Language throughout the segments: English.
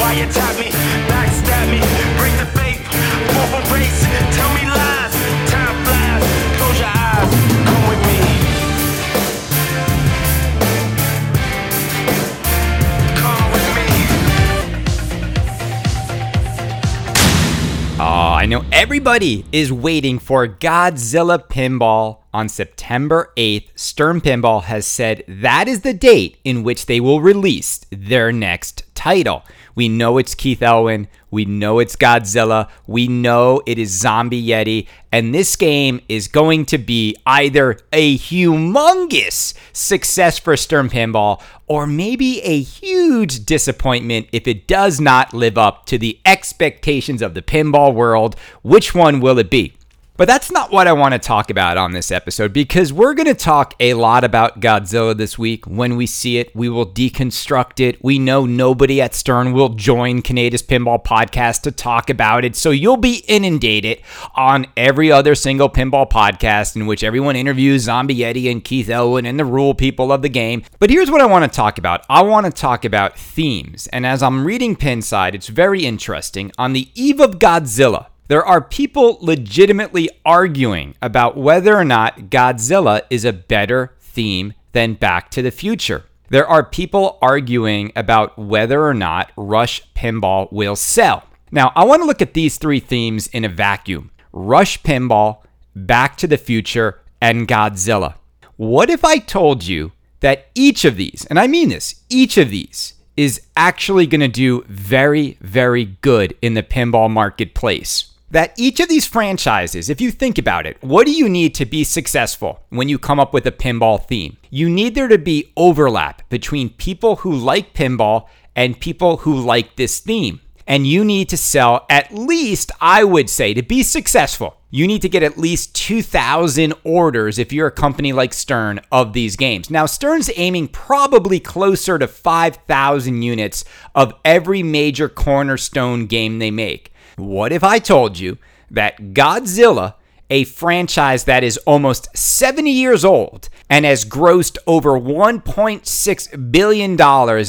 Me, backstab me, break the faith, race, tell me lies, time flies, close your eyes, come with me. Come with me. Oh, I know everybody is waiting for Godzilla Pinball on September 8th. Stern Pinball has said that is the date in which they will release their next title. We know it's Keith Elwin. We know it's Godzilla. We know it is Zombie Yeti. And this game is going to be either a humongous success for Stern Pinball or maybe a huge disappointment if it does not live up to the expectations of the pinball world. Which one will it be? But that's not what I want to talk about on this episode because we're going to talk a lot about Godzilla this week. When we see it, we will deconstruct it. We know nobody at Stern will join Kaneda's Pinball Podcast to talk about it. So you'll be inundated on every other single pinball podcast in which everyone interviews Zombie Yeti and Keith Elwin and the rule people of the game. But here's what I want to talk about I want to talk about themes. And as I'm reading Pinside, it's very interesting. On the eve of Godzilla, there are people legitimately arguing about whether or not Godzilla is a better theme than Back to the Future. There are people arguing about whether or not Rush Pinball will sell. Now, I want to look at these three themes in a vacuum Rush Pinball, Back to the Future, and Godzilla. What if I told you that each of these, and I mean this, each of these, is actually going to do very, very good in the pinball marketplace? That each of these franchises, if you think about it, what do you need to be successful when you come up with a pinball theme? You need there to be overlap between people who like pinball and people who like this theme. And you need to sell at least, I would say, to be successful, you need to get at least 2,000 orders if you're a company like Stern of these games. Now, Stern's aiming probably closer to 5,000 units of every major cornerstone game they make. What if I told you that Godzilla, a franchise that is almost 70 years old and has grossed over $1.6 billion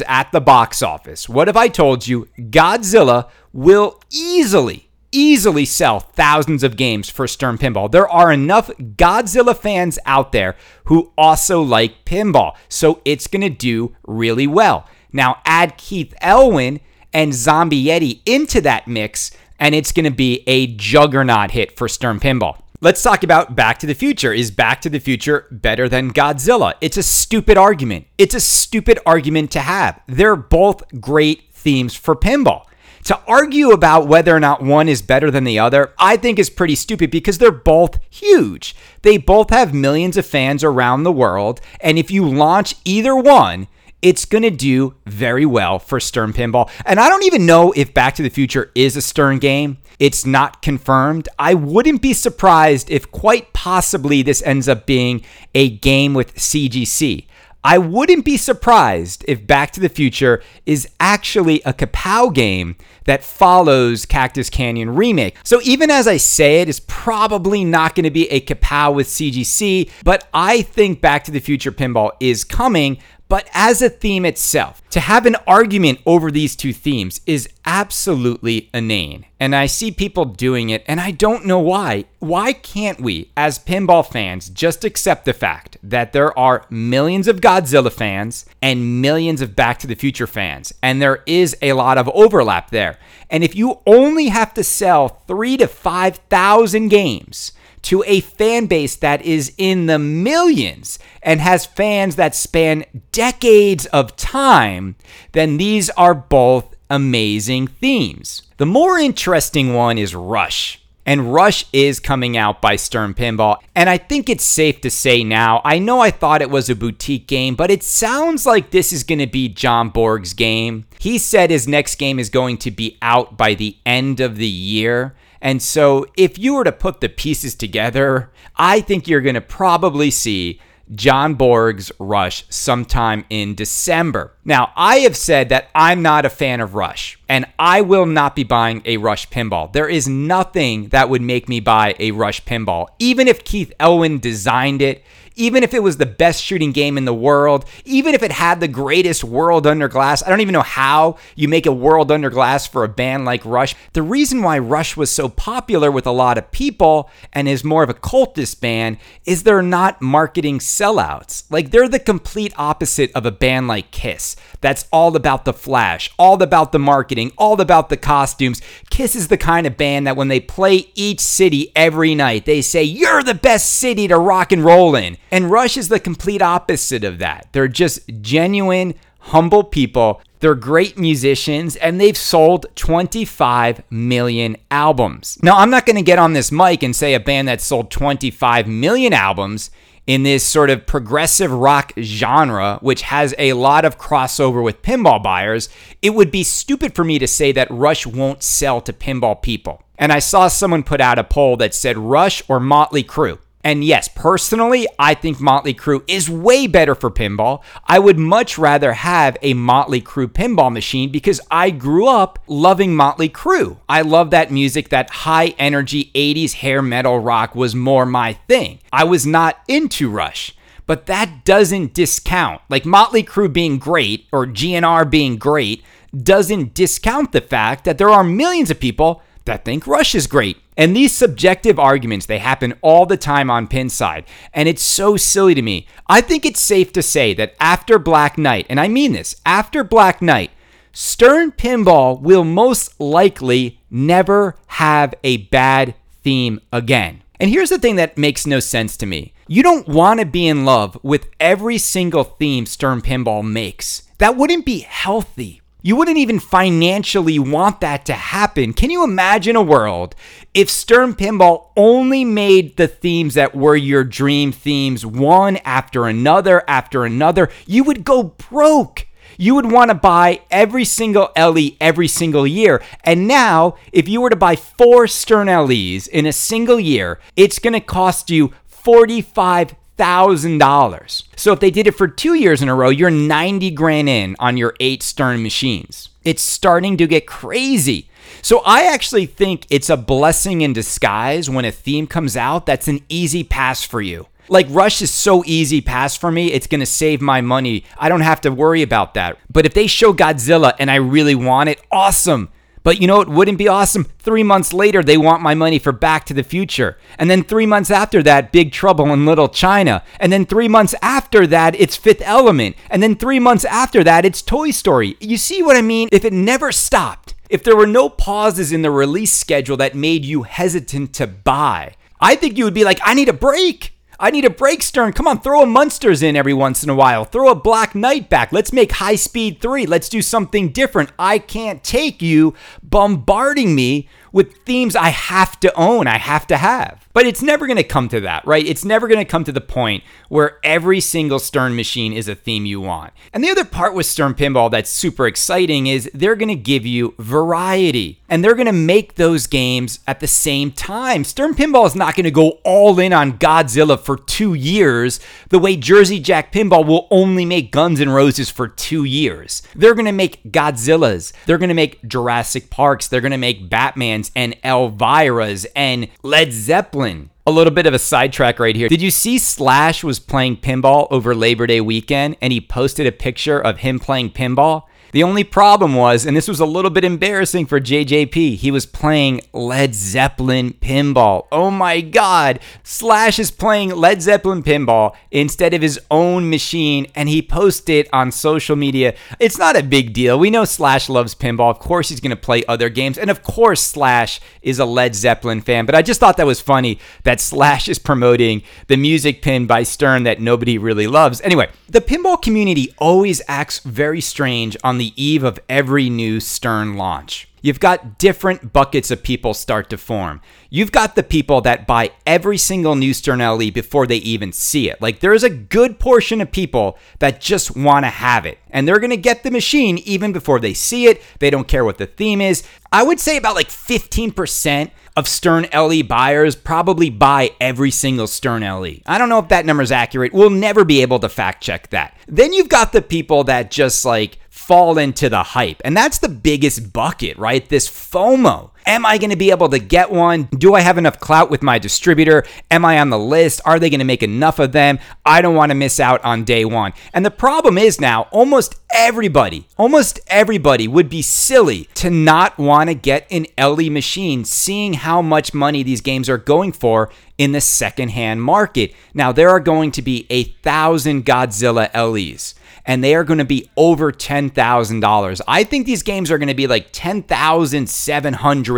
at the box office, what if I told you Godzilla will easily easily sell thousands of games for Stern Pinball. There are enough Godzilla fans out there who also like pinball, so it's going to do really well. Now, add Keith Elwin and Zombie Yeti into that mix, and it's going to be a juggernaut hit for Stern Pinball. Let's talk about Back to the Future. Is Back to the Future better than Godzilla? It's a stupid argument. It's a stupid argument to have. They're both great themes for pinball. To argue about whether or not one is better than the other, I think is pretty stupid because they're both huge. They both have millions of fans around the world, and if you launch either one, it's going to do very well for Stern Pinball. And I don't even know if Back to the Future is a Stern game. It's not confirmed. I wouldn't be surprised if quite possibly this ends up being a game with CGC. I wouldn't be surprised if Back to the Future is actually a Kapow game that follows Cactus Canyon Remake. So even as I say it, it's probably not going to be a Kapow with CGC, but I think Back to the Future Pinball is coming but as a theme itself, to have an argument over these two themes is absolutely inane. And I see people doing it, and I don't know why. Why can't we, as pinball fans, just accept the fact that there are millions of Godzilla fans and millions of Back to the Future fans? And there is a lot of overlap there. And if you only have to sell three to 5,000 games, to a fan base that is in the millions and has fans that span decades of time, then these are both amazing themes. The more interesting one is Rush. And Rush is coming out by Stern Pinball. And I think it's safe to say now, I know I thought it was a boutique game, but it sounds like this is going to be John Borg's game. He said his next game is going to be out by the end of the year. And so, if you were to put the pieces together, I think you're going to probably see John Borg's Rush sometime in December. Now, I have said that I'm not a fan of Rush, and I will not be buying a Rush pinball. There is nothing that would make me buy a Rush pinball. Even if Keith Elwin designed it, even if it was the best shooting game in the world, even if it had the greatest world under glass. I don't even know how you make a world under glass for a band like Rush. The reason why Rush was so popular with a lot of people and is more of a cultist band is they're not marketing sellouts. Like they're the complete opposite of a band like Kiss. That's all about the flash, all about the marketing, all about the costumes. Kiss is the kind of band that when they play each city every night, they say, You're the best city to rock and roll in. And Rush is the complete opposite of that. They're just genuine, humble people. They're great musicians and they've sold 25 million albums. Now, I'm not going to get on this mic and say a band that sold 25 million albums in this sort of progressive rock genre, which has a lot of crossover with pinball buyers, it would be stupid for me to say that Rush won't sell to pinball people. And I saw someone put out a poll that said Rush or Motley Crue. And yes, personally, I think Motley Crue is way better for pinball. I would much rather have a Motley Crue pinball machine because I grew up loving Motley Crue. I love that music, that high energy 80s hair metal rock was more my thing. I was not into Rush. But that doesn't discount, like Motley Crue being great or GNR being great, doesn't discount the fact that there are millions of people that think Rush is great. And these subjective arguments, they happen all the time on Pinside, And it's so silly to me. I think it's safe to say that after Black Knight, and I mean this, after Black Knight, Stern Pinball will most likely never have a bad theme again. And here's the thing that makes no sense to me. You don't want to be in love with every single theme Stern Pinball makes. That wouldn't be healthy. You wouldn't even financially want that to happen. Can you imagine a world if Stern Pinball only made the themes that were your dream themes one after another after another? You would go broke. You would want to buy every single LE every single year. And now, if you were to buy four Stern LEs in a single year, it's going to cost you 45 thousand dollars. So if they did it for two years in a row, you're 90 grand in on your eight Stern machines. It's starting to get crazy. So I actually think it's a blessing in disguise when a theme comes out that's an easy pass for you. Like Rush is so easy pass for me, it's gonna save my money. I don't have to worry about that. But if they show Godzilla and I really want it, awesome. But you know what wouldn't be awesome? Three months later, they want my money for Back to the Future. And then three months after that, Big Trouble in Little China. And then three months after that, it's Fifth Element. And then three months after that, it's Toy Story. You see what I mean? If it never stopped, if there were no pauses in the release schedule that made you hesitant to buy, I think you would be like, I need a break. I need a break, Stern. Come on, throw a Munsters in every once in a while. Throw a Black Knight back. Let's make High Speed 3. Let's do something different. I can't take you bombarding me with themes I have to own, I have to have. But it's never going to come to that, right? It's never going to come to the point where every single Stern machine is a theme you want. And the other part with Stern Pinball that's super exciting is they're going to give you variety and they're going to make those games at the same time. Stern Pinball is not going to go all in on Godzilla for two years the way Jersey Jack Pinball will only make Guns N' Roses for two years. They're going to make Godzillas, they're going to make Jurassic Parks, they're going to make Batmans and Elviras and Led Zeppelin. A little bit of a sidetrack right here. Did you see Slash was playing pinball over Labor Day weekend and he posted a picture of him playing pinball? The only problem was, and this was a little bit embarrassing for JJP, he was playing Led Zeppelin pinball. Oh my God. Slash is playing Led Zeppelin pinball instead of his own machine, and he posted it on social media. It's not a big deal. We know Slash loves pinball. Of course, he's going to play other games. And of course, Slash is a Led Zeppelin fan. But I just thought that was funny that Slash is promoting the music pin by Stern that nobody really loves. Anyway, the pinball community always acts very strange on the eve of every new Stern launch. You've got different buckets of people start to form. You've got the people that buy every single new Stern LE before they even see it. Like there's a good portion of people that just want to have it. And they're going to get the machine even before they see it. They don't care what the theme is. I would say about like 15% of Stern LE buyers probably buy every single Stern LE. I don't know if that number is accurate. We'll never be able to fact check that. Then you've got the people that just like fall into the hype. And that's the biggest bucket, right? This FOMO. Am I going to be able to get one? Do I have enough clout with my distributor? Am I on the list? Are they going to make enough of them? I don't want to miss out on day one. And the problem is now, almost everybody, almost everybody would be silly to not want to get an LE machine, seeing how much money these games are going for in the secondhand market. Now, there are going to be a thousand Godzilla LEs and they are going to be over $10,000. I think these games are going to be like $10,700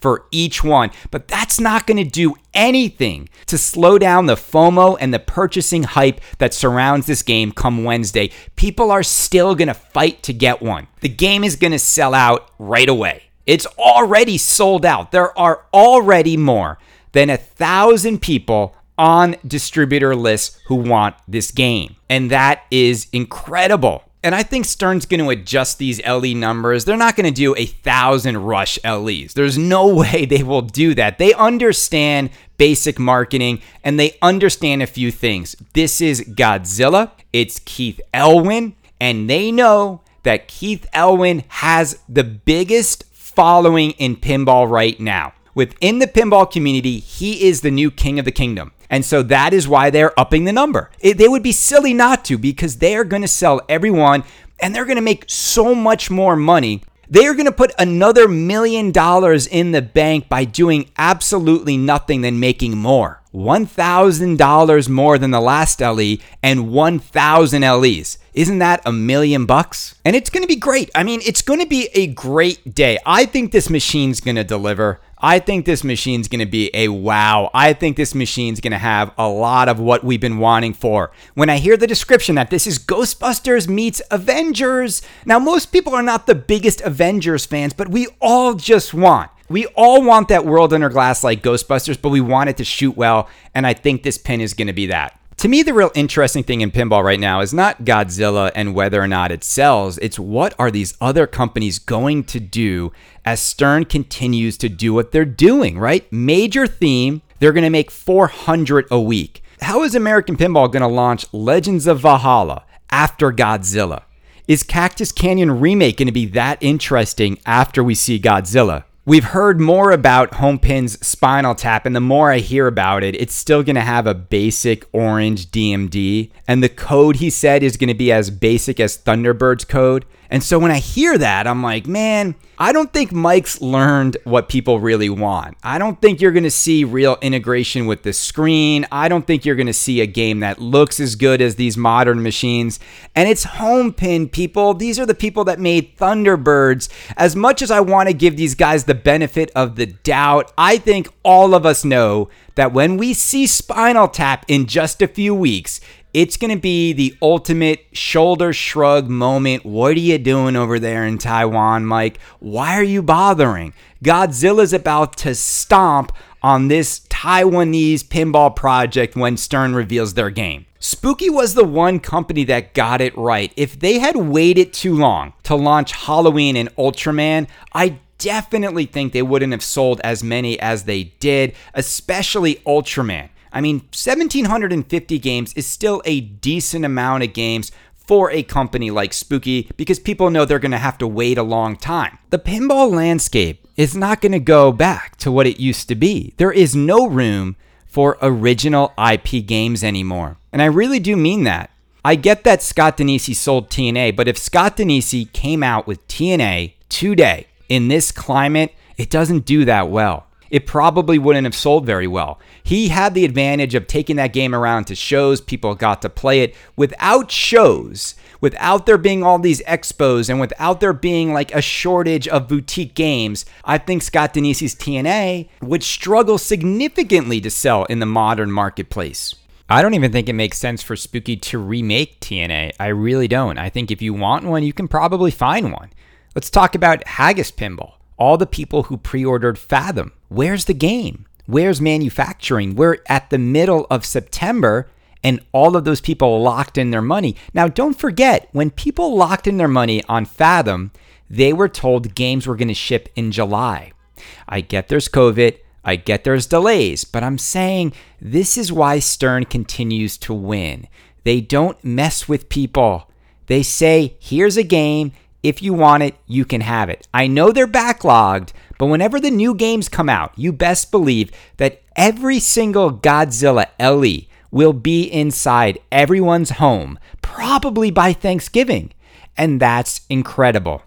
for each one, but that's not going to do anything to slow down the FOMO and the purchasing hype that surrounds this game come Wednesday. People are still going to fight to get one. The game is going to sell out right away. It's already sold out. There are already more than a thousand people on distributor lists who want this game. And that is incredible. And I think Stern's going to adjust these LE numbers. They're not going to do a thousand rush LEs. There's no way they will do that. They understand basic marketing and they understand a few things. This is Godzilla, it's Keith Elwin, and they know that Keith Elwin has the biggest following in pinball right now. Within the pinball community, he is the new king of the kingdom. And so that is why they're upping the number. It, they would be silly not to because they are going to sell everyone and they're going to make so much more money. They are going to put another million dollars in the bank by doing absolutely nothing than making more. $1,000 more than the last LE and 1,000 LEs. Isn't that a million bucks? And it's going to be great. I mean, it's going to be a great day. I think this machine's going to deliver. I think this machine's going to be a wow. I think this machine's going to have a lot of what we've been wanting for. When I hear the description that this is Ghostbusters meets Avengers, now most people are not the biggest Avengers fans, but we all just want. We all want that world under glass like Ghostbusters, but we want it to shoot well, and I think this pin is going to be that. To me, the real interesting thing in pinball right now is not Godzilla and whether or not it sells. It's what are these other companies going to do as Stern continues to do what they're doing, right? Major theme, they're going to make 400 a week. How is American Pinball going to launch Legends of Valhalla after Godzilla? Is Cactus Canyon Remake going to be that interesting after we see Godzilla? We've heard more about Homepin's Spinal Tap, and the more I hear about it, it's still going to have a basic orange DMD. And the code he said is going to be as basic as Thunderbird's code. And so when I hear that, I'm like, man, I don't think Mike's learned what people really want. I don't think you're going to see real integration with the screen. I don't think you're going to see a game that looks as good as these modern machines. And it's Homepin people. These are the people that made Thunderbirds. As much as I want to give these guys the benefit of the doubt, I think all of us know that when we see Spinal Tap in just a few weeks, it's going to be the ultimate shoulder shrug moment. What are you doing over there in Taiwan, Mike? Why are you bothering? Godzilla's about to stomp on this Taiwanese pinball project when Stern reveals their game. Spooky was the one company that got it right. If they had waited too long to launch Halloween and Ultraman, I definitely think they wouldn't have sold as many as they did, especially Ultraman. I mean, 1,750 games is still a decent amount of games for a company like Spooky because people know they're going to have to wait a long time. The pinball landscape is not going to go back to what it used to be. There is no room for original IP games anymore. And I really do mean that. I get that Scott Danesi sold TNA, but if Scott Danesi came out with TNA today in this climate, it doesn't do that well it probably wouldn't have sold very well. He had the advantage of taking that game around to shows. People got to play it without shows, without there being all these expos, and without there being like a shortage of boutique games. I think Scott Danesi's TNA would struggle significantly to sell in the modern marketplace. I don't even think it makes sense for Spooky to remake TNA. I really don't. I think if you want one, you can probably find one. Let's talk about Haggis Pinball all the people who pre ordered Fathom. Where's the game? Where's manufacturing? We're at the middle of September and all of those people locked in their money. Now, don't forget, when people locked in their money on Fathom, they were told games were going to ship in July. I get there's COVID, I get there's delays, but I'm saying this is why Stern continues to win. They don't mess with people. They say, here's a game. If you want it, you can have it. I know they're backlogged, but whenever the new games come out, you best believe that every single Godzilla LE will be inside everyone's home, probably by Thanksgiving. And that's incredible.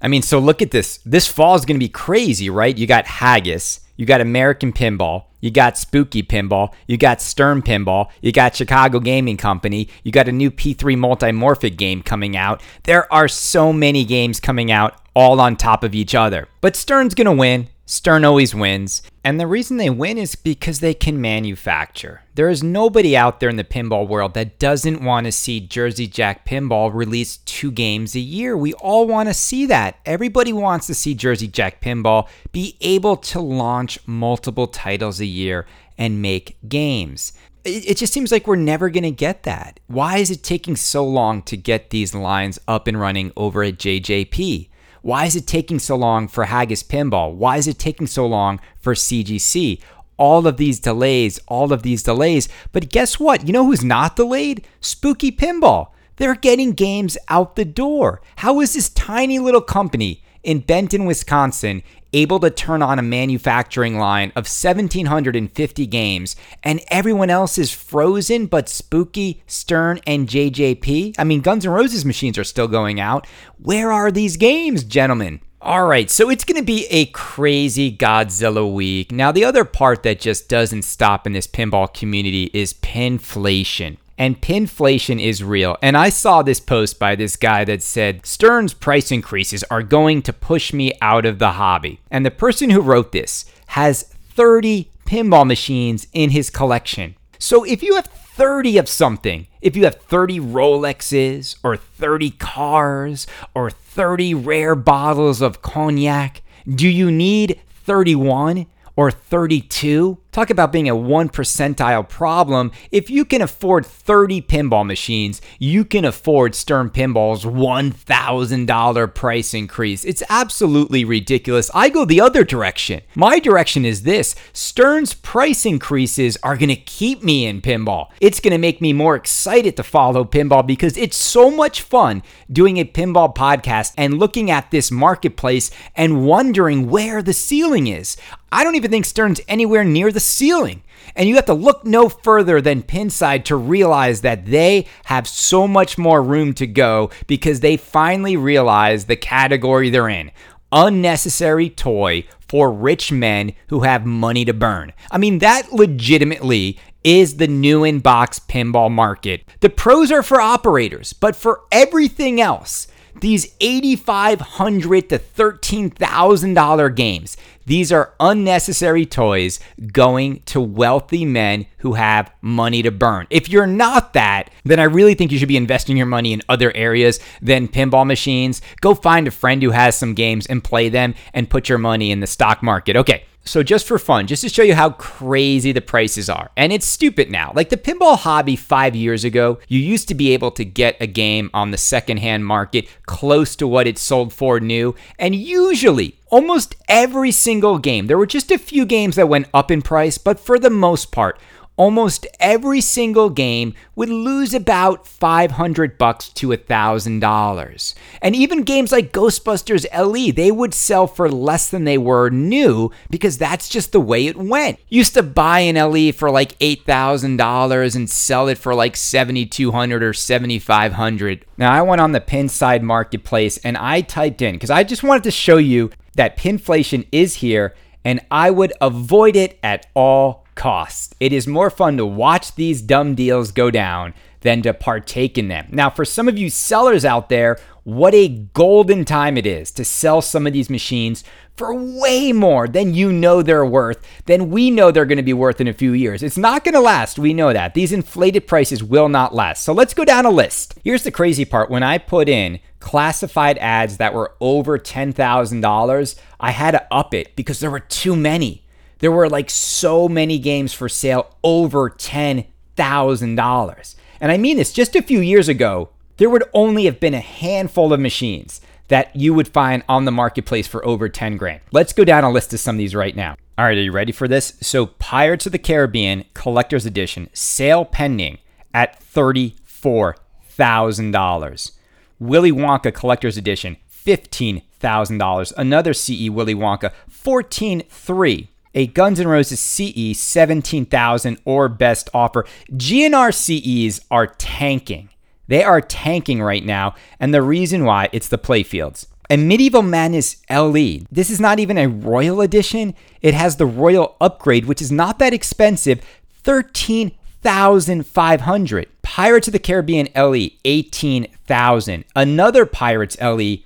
I mean, so look at this. This fall is going to be crazy, right? You got Haggis, you got American Pinball, you got Spooky Pinball, you got Stern Pinball, you got Chicago Gaming Company, you got a new P3 Multimorphic game coming out. There are so many games coming out all on top of each other. But Stern's going to win. Stern always wins. And the reason they win is because they can manufacture. There is nobody out there in the pinball world that doesn't want to see Jersey Jack Pinball release two games a year. We all want to see that. Everybody wants to see Jersey Jack Pinball be able to launch multiple titles a year and make games. It, just seems like we're never going to get that. Why is it taking so long to get these lines up and running over at JJP? Why is it taking so long for Haggis Pinball? Why is it taking so long for CGC? All of these delays, all of these delays. But guess what? You know who's not delayed? Spooky Pinball. They're getting games out the door. How is this tiny little company in Benton, Wisconsin, able to turn on a manufacturing line of 1,750 games, and everyone else is frozen but Spooky, Stern, and JJP? I mean, Guns N' Roses machines are still going out. Where are these games, gentlemen? All right, so it's going to be a crazy Godzilla week. Now, the other part that just doesn't stop in this pinball community is pinflation and pinflation is real. And I saw this post by this guy that said Stern's price increases are going to push me out of the hobby. And the person who wrote this has 30 pinball machines in his collection. So if you have 30 of something, if you have 30 Rolexes or 30 cars or 30 rare bottles of cognac, do you need 31? or 32. Talk about being a one percentile problem. If you can afford 30 pinball machines, you can afford Stern Pinball's $1,000 price increase. It's absolutely ridiculous. I go the other direction. My direction is this Stern's price increases are going to keep me in pinball. It's going to make me more excited to follow pinball because it's so much fun doing a pinball podcast and looking at this marketplace and wondering where the ceiling is. I don't even think Stern's anywhere near the ceiling. And you have to look no further than Pinside to realize that they have so much more room to go because they finally realize the category they're in unnecessary toy for rich men who have money to burn. I mean, that legitimately is the new in box pinball market. The pros are for operators, but for everything else, these 8,500 to $13,000 games, these are unnecessary toys going to wealthy men who have money to burn. If you're not that, then I really think you should be investing your money in other areas than pinball machines. Go find a friend who has some games and play them and put your money in the stock market. Okay. So, just for fun, just to show you how crazy the prices are, and it's stupid now. Like the pinball hobby five years ago, you used to be able to get a game on the secondhand market close to what it sold for new, and usually almost every single game. There were just a few games that went up in price, but for the most part, almost every single game would lose about 500 bucks to $1000. And even games like Ghostbusters LE, they would sell for less than they were new because that's just the way it went. Used to buy an LE for like $8,000 and sell it for like 7200 or 7500. Now I went on the Pinside marketplace and I typed in cuz I just wanted to show you that pinflation is here and I would avoid it at all costs. It is more fun to watch these dumb deals go down than to partake in them. Now, for some of you sellers out there, what a golden time it is to sell some of these machines for way more than you know they're worth, than we know they're going to be worth in a few years. It's not going to last. We know that. These inflated prices will not last. So let's go down a list. Here's the crazy part when I put in classified ads that were over $10,000, I had to up it because there were too many. There were like so many games for sale over $10,000. And I mean this just a few years ago, there would only have been a handful of machines that you would find on the marketplace for over 10 grand. Let's go down a list of some of these right now. All right, are you ready for this? So, Pirates of the Caribbean Collector's Edition, sale pending at $34,000. Willy Wonka Collector's Edition, $15,000. Another CE Willy Wonka, 14.3. A Guns N' Roses CE, 17,000 or best offer. GNR CEs are tanking. They are tanking right now, and the reason why it's the playfields. A Medieval Madness LE. This is not even a Royal Edition. It has the Royal Upgrade, which is not that expensive, 13,500. Pirates of the Caribbean LE, 18,000. Another Pirates LE,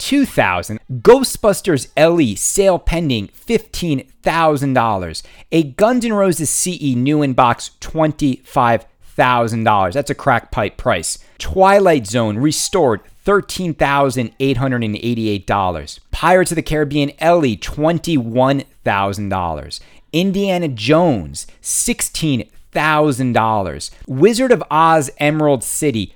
22,000. Ghostbusters LE sale pending, $15,000. A Guns N' Roses CE new in box, $25,000. That's a crack pipe price. Twilight Zone restored, $13,888. Pirates of the Caribbean LE, $21,000. Indiana Jones, $16,000. Wizard of Oz Emerald City,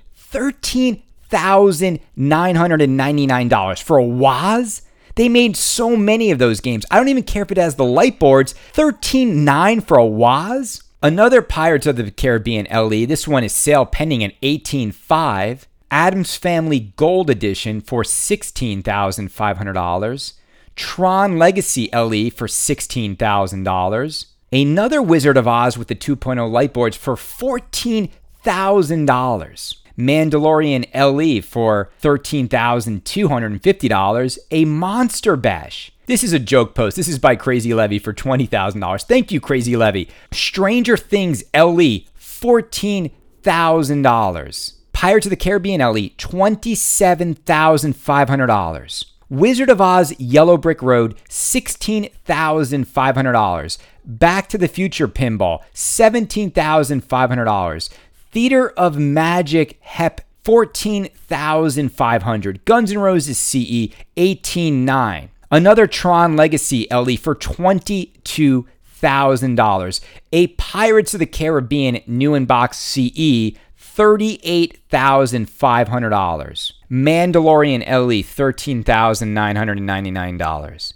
$13,999. For a WOZ? They made so many of those games. I don't even care if it has the light boards. 13.9 for a WOZ? Another Pirates of the Caribbean LE. This one is sale pending at 18.5. Addams Family Gold Edition for $16,500. Tron Legacy LE for $16,000. Another Wizard of Oz with the 2.0 light boards for $14,000. Mandalorian LE for $13,250. A Monster Bash. This is a joke post. This is by Crazy Levy for $20,000. Thank you, Crazy Levy. Stranger Things LE, $14,000. Pirates of the Caribbean LE, $27,500. Wizard of Oz Yellow Brick Road, $16,500. Back to the Future Pinball, $17,500. Theater of Magic HEP, 14,500. Guns N' Roses CE, 18,9. Another Tron Legacy LE for $22,000. A Pirates of the Caribbean new in box CE, $38,500. Mandalorian LE, $13,999.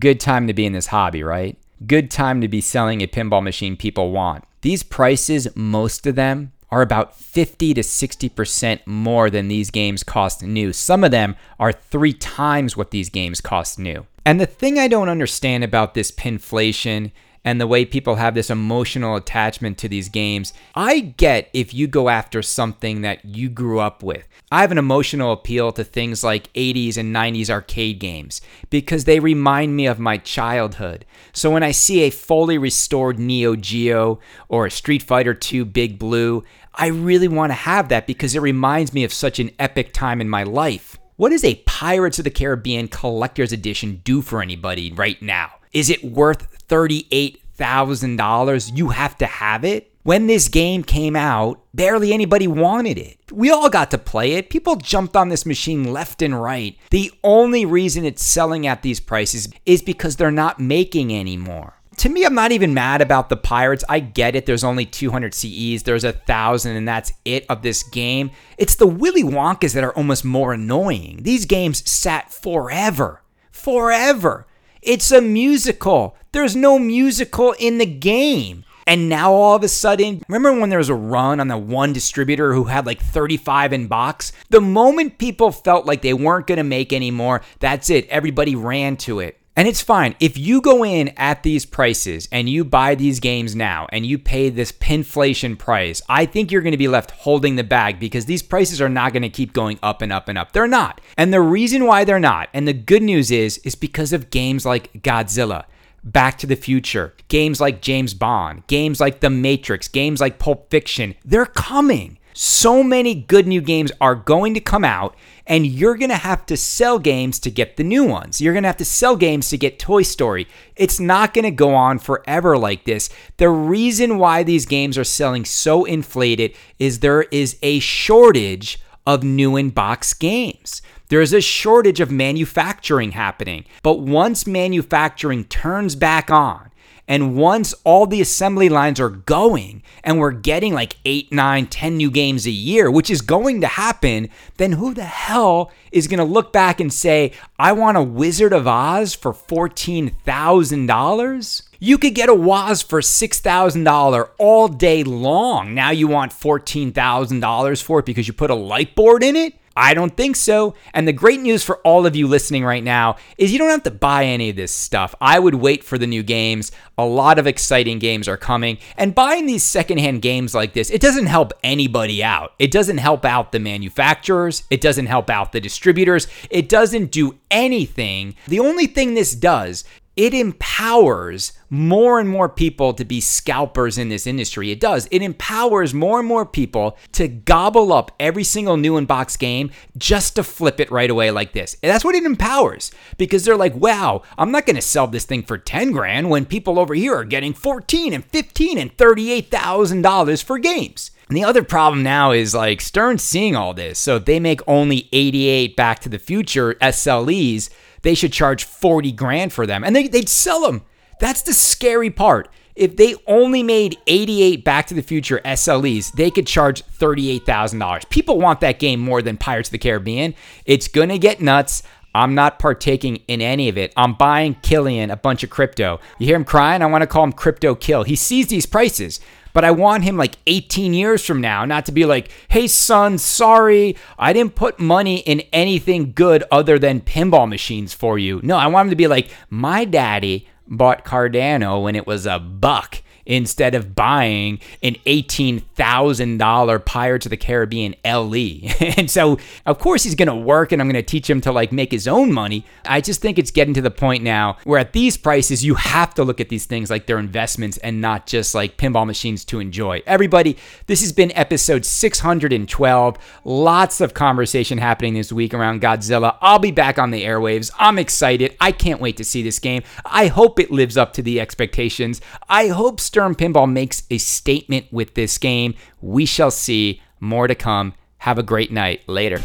Good time to be in this hobby, right? Good time to be selling a pinball machine people want. These prices, most of them, are about 50 to 60% more than these games cost new. Some of them are three times what these games cost new. And the thing I don't understand about this pinflation and the way people have this emotional attachment to these games. I get if you go after something that you grew up with. I have an emotional appeal to things like 80s and 90s arcade games because they remind me of my childhood. So when I see a fully restored Neo Geo or a Street Fighter 2 Big Blue, I really want to have that because it reminds me of such an epic time in my life. What does a Pirates of the Caribbean Collector's Edition do for anybody right now? Is it worth $38,000? You have to have it? When this game came out, barely anybody wanted it. We all got to play it. People jumped on this machine left and right. The only reason it's selling at these prices is because they're not making any more to me, I'm not even mad about the Pirates. I get it. There's only 200 CEs, there's a thousand, and that's it of this game. It's the Willy Wonkas that are almost more annoying. These games sat forever. Forever. It's a musical. There's no musical in the game. And now all of a sudden, remember when there was a run on the one distributor who had like 35 in box? The moment people felt like they weren't going to make any more, that's it. Everybody ran to it. And it's fine. If you go in at these prices and you buy these games now and you pay this pinflation price, I think you're going to be left holding the bag because these prices are not going to keep going up and up and up. They're not. And the reason why they're not, and the good news is, is because of games like Godzilla. Back to the Future, games like James Bond, games like The Matrix, games like Pulp Fiction, they're coming. So many good new games are going to come out, and you're going to have to sell games to get the new ones. You're going to have to sell games to get Toy Story. It's not going to go on forever like this. The reason why these games are selling so inflated is there is a shortage of new in box games. There is a shortage of manufacturing happening. But once manufacturing turns back on, and once all the assembly lines are going and we're getting like eight, nine, ten new games a year, which is going to happen, then who the hell is going to look back and say, I want a Wizard of Oz for $14,000? You could get a WOZ for $6,000 all day long. Now you want $14,000 for it because you put a light board in it? I don't think so. And the great news for all of you listening right now is you don't have to buy any of this stuff. I would wait for the new games. A lot of exciting games are coming. And buying these secondhand games like this, it doesn't help anybody out. It doesn't help out the manufacturers. It doesn't help out the distributors. It doesn't do anything. The only thing this does it empowers more and more people to be scalpers in this industry. It does. It empowers more and more people to gobble up every single new in box game just to flip it right away like this. And that's what it empowers because they're like, wow, I'm not going to sell this thing for 10 grand when people over here are getting 14 and 15 and $38,000 for games. And the other problem now is like Stern's seeing all this. So they make only 88 Back to the Future SLEs, they should charge 40 grand for them and they, they'd sell them. That's the scary part. If they only made 88 Back to the Future SLEs, they could charge $38,000. People want that game more than Pirates of the Caribbean. It's going to get nuts. I'm not partaking in any of it. I'm buying Killian a bunch of crypto. You hear him crying? I want to call him Crypto Kill. He sees these prices. But I want him like 18 years from now, not to be like, hey, son, sorry, I didn't put money in anything good other than pinball machines for you. No, I want him to be like, my daddy bought Cardano when it was a buck instead of buying an $18,000 Pirates of the Caribbean LE. and so, of course, he's going to work and I'm going to teach him to like make his own money. I just think it's getting to the point now where at these prices, you have to look at these things like they're investments and not just like pinball machines to enjoy. Everybody, this has been episode 612. Lots of conversation happening this week around Godzilla. I'll be back on the airwaves. I'm excited. I can't wait to see this game. I hope it lives up to the expectations. I hope Stern Pinball makes a statement with this game. We shall see. More to come. Have a great night. Later.